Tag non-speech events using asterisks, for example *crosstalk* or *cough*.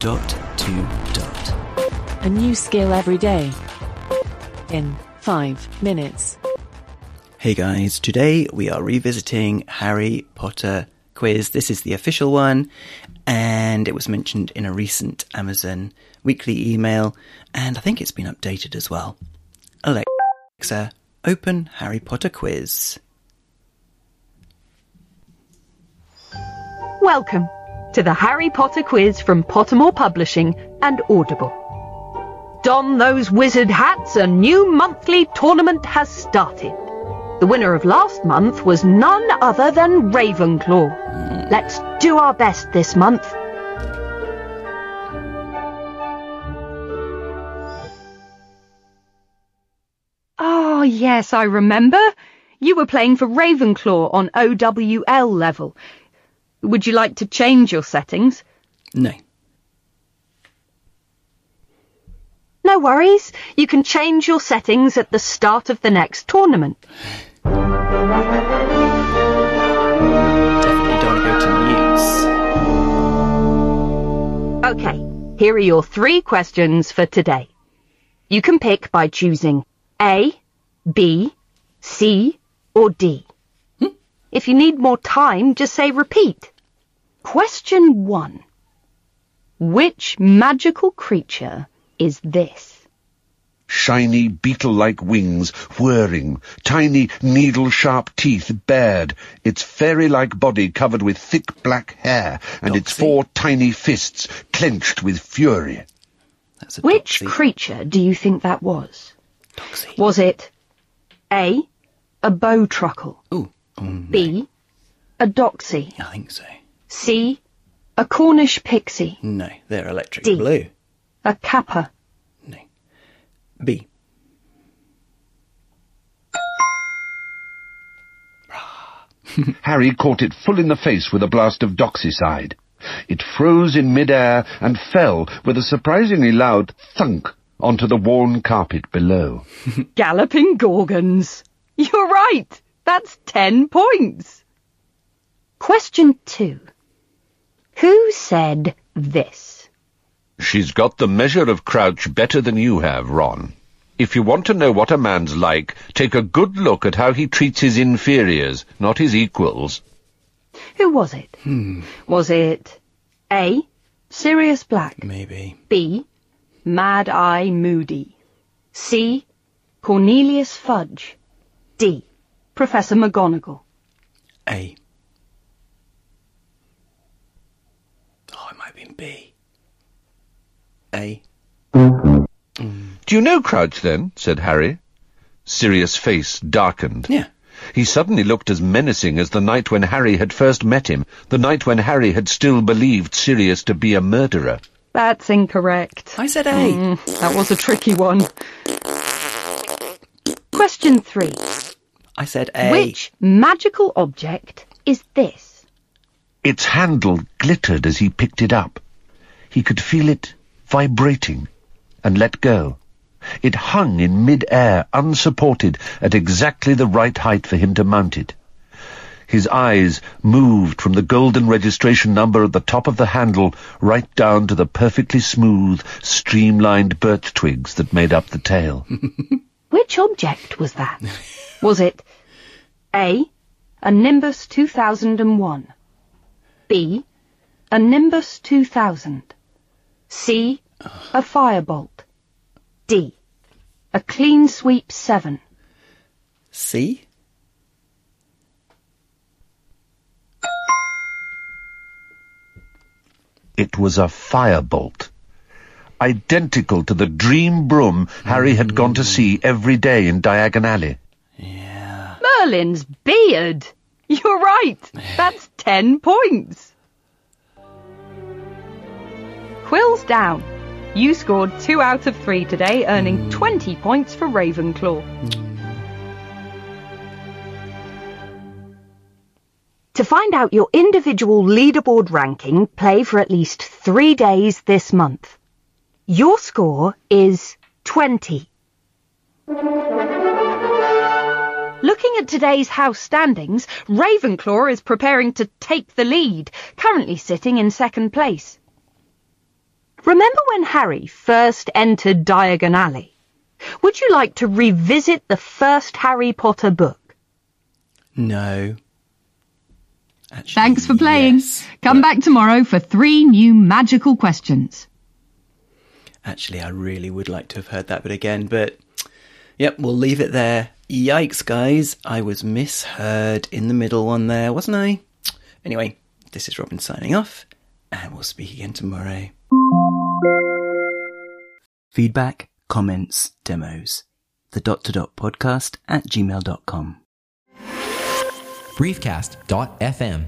dot to dot. A new skill every day. In five minutes. Hey guys, today we are revisiting Harry Potter quiz. This is the official one, and it was mentioned in a recent Amazon weekly email, and I think it's been updated as well. Alexa, open Harry Potter quiz. Welcome to the Harry Potter quiz from Pottermore Publishing and Audible. Don those wizard hats, a new monthly tournament has started. The winner of last month was none other than Ravenclaw. Let's do our best this month. Oh, yes, I remember. You were playing for Ravenclaw on OWL level. Would you like to change your settings? No. No worries. You can change your settings at the start of the next tournament. Definitely don't want to go to mutes. Okay, here are your three questions for today. You can pick by choosing A, B, C, or D. If you need more time, just say repeat. Question one. Which magical creature is this? Shiny beetle-like wings whirring, tiny needle-sharp teeth bared, its fairy-like body covered with thick black hair, and its four tiny fists clenched with fury. That's a Which doxy. creature do you think that was? Doxy. Was it A, a bowtruckle, Ooh. Um, B, a doxy, I think so. C, a Cornish pixie, No, they're electric D. blue. a kappa? No. B. *laughs* Harry caught it full in the face with a blast of doxycide. It froze in mid-air and fell with a surprisingly loud thunk onto the worn carpet below. *laughs* Galloping Gorgons. You're right. That's ten points. Question two. Who said this? She's got the measure of Crouch better than you have, Ron. If you want to know what a man's like, take a good look at how he treats his inferiors, not his equals. Who was it? Hmm. Was it A. Sirius Black, Maybe. B. Mad Eye Moody, C. Cornelius Fudge, D. Professor McGonagall? A. Oh, it might have been B. A. Do you know Crouch, then? said Harry. Sirius' face darkened. Yeah. He suddenly looked as menacing as the night when Harry had first met him, the night when Harry had still believed Sirius to be a murderer. That's incorrect. I said A. Mm, that was a tricky one. Question three. I said A. Which magical object is this? Its handle glittered as he picked it up. He could feel it vibrating and let go. It hung in mid-air, unsupported, at exactly the right height for him to mount it. His eyes moved from the golden registration number at the top of the handle right down to the perfectly smooth, streamlined birch twigs that made up the tail. *laughs* Which object was that? *laughs* Was it A. A Nimbus 2001 B. A Nimbus 2000 C. A Firebolt D. A Clean Sweep 7 C. It was a firebolt. Identical to the dream broom Harry had gone to see every day in Diagon Alley. Yeah. Merlin's beard! You're right! That's ten points! Quills down. You scored two out of three today, earning 20 points for Ravenclaw. Mm. To find out your individual leaderboard ranking, play for at least three days this month. Your score is 20. Looking at today's house standings, Ravenclaw is preparing to take the lead, currently sitting in second place. Remember when Harry first entered Diagon Alley? Would you like to revisit the first Harry Potter book? No. Actually, Thanks for playing. yes, Come but back tomorrow for three new magical questions. Actually, I really would like to have heard that bit again, but yep, we'll leave it there. Yikes, guys. I was misheard in the middle one there, wasn't I? Anyway, this is Robin signing off, and we'll speak again tomorrow. Feedback, comments, demos. The dot to dot podcast at gmail.com. briefcast.fm